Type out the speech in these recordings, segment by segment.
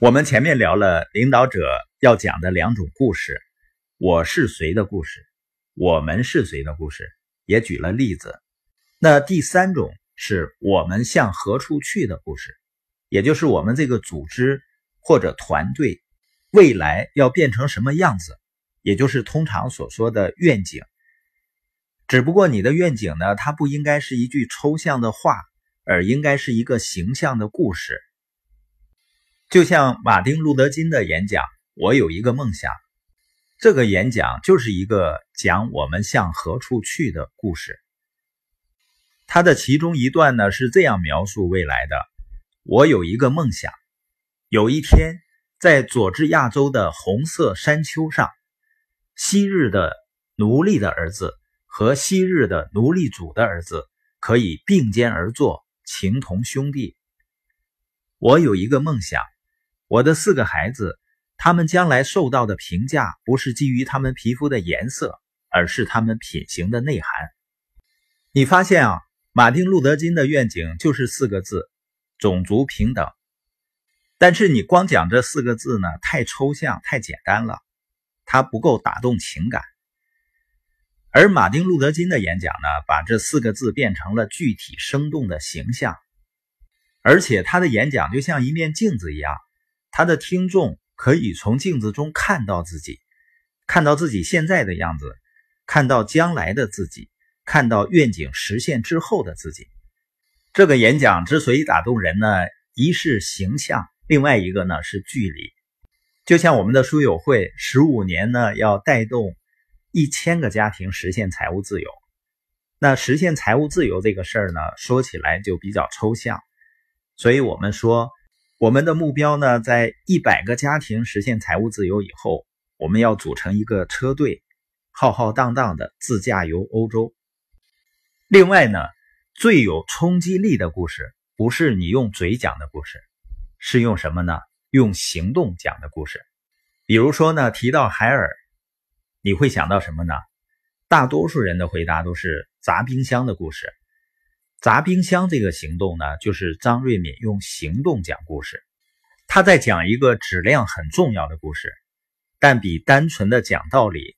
我们前面聊了领导者要讲的两种故事：我是谁的故事，我们是谁的故事，也举了例子。那第三种是我们向何处去的故事，也就是我们这个组织或者团队未来要变成什么样子，也就是通常所说的愿景。只不过你的愿景呢，它不应该是一句抽象的话，而应该是一个形象的故事。就像马丁·路德·金的演讲，我有一个梦想。这个演讲就是一个讲我们向何处去的故事。他的其中一段呢是这样描述未来的：我有一个梦想，有一天在佐治亚州的红色山丘上，昔日的奴隶的儿子和昔日的奴隶主的儿子可以并肩而坐，情同兄弟。我有一个梦想。我的四个孩子，他们将来受到的评价不是基于他们皮肤的颜色，而是他们品行的内涵。你发现啊，马丁·路德·金的愿景就是四个字：种族平等。但是你光讲这四个字呢，太抽象、太简单了，它不够打动情感。而马丁·路德·金的演讲呢，把这四个字变成了具体生动的形象，而且他的演讲就像一面镜子一样。他的听众可以从镜子中看到自己，看到自己现在的样子，看到将来的自己，看到愿景实现之后的自己。这个演讲之所以打动人呢，一是形象，另外一个呢是距离。就像我们的书友会，十五年呢要带动一千个家庭实现财务自由。那实现财务自由这个事儿呢，说起来就比较抽象，所以我们说。我们的目标呢，在一百个家庭实现财务自由以后，我们要组成一个车队，浩浩荡荡的自驾游欧洲。另外呢，最有冲击力的故事，不是你用嘴讲的故事，是用什么呢？用行动讲的故事。比如说呢，提到海尔，你会想到什么呢？大多数人的回答都是砸冰箱的故事。砸冰箱这个行动呢，就是张瑞敏用行动讲故事。他在讲一个质量很重要的故事，但比单纯的讲道理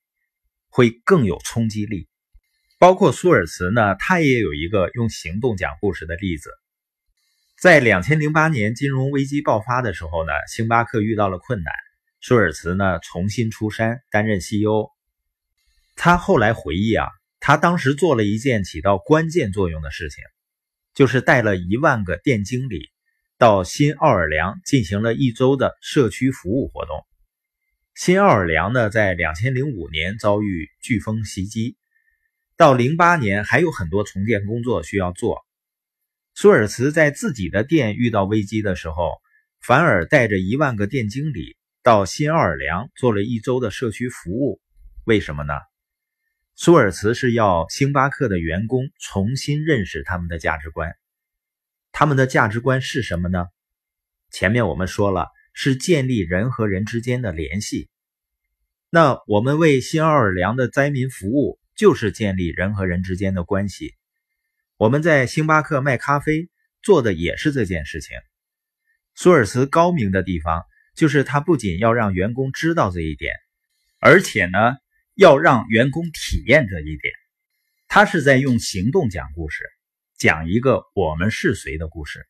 会更有冲击力。包括舒尔茨呢，他也有一个用行动讲故事的例子。在两千零八年金融危机爆发的时候呢，星巴克遇到了困难，舒尔茨呢重新出山担任 CEO。他后来回忆啊。他当时做了一件起到关键作用的事情，就是带了一万个店经理到新奥尔良进行了一周的社区服务活动。新奥尔良呢，在两千零五年遭遇飓风袭击，到零八年还有很多重建工作需要做。舒尔茨在自己的店遇到危机的时候，反而带着一万个店经理到新奥尔良做了一周的社区服务，为什么呢？舒尔茨是要星巴克的员工重新认识他们的价值观，他们的价值观是什么呢？前面我们说了，是建立人和人之间的联系。那我们为新奥尔良的灾民服务，就是建立人和人之间的关系。我们在星巴克卖咖啡，做的也是这件事情。舒尔茨高明的地方，就是他不仅要让员工知道这一点，而且呢。要让员工体验这一点，他是在用行动讲故事，讲一个我们是谁的故事。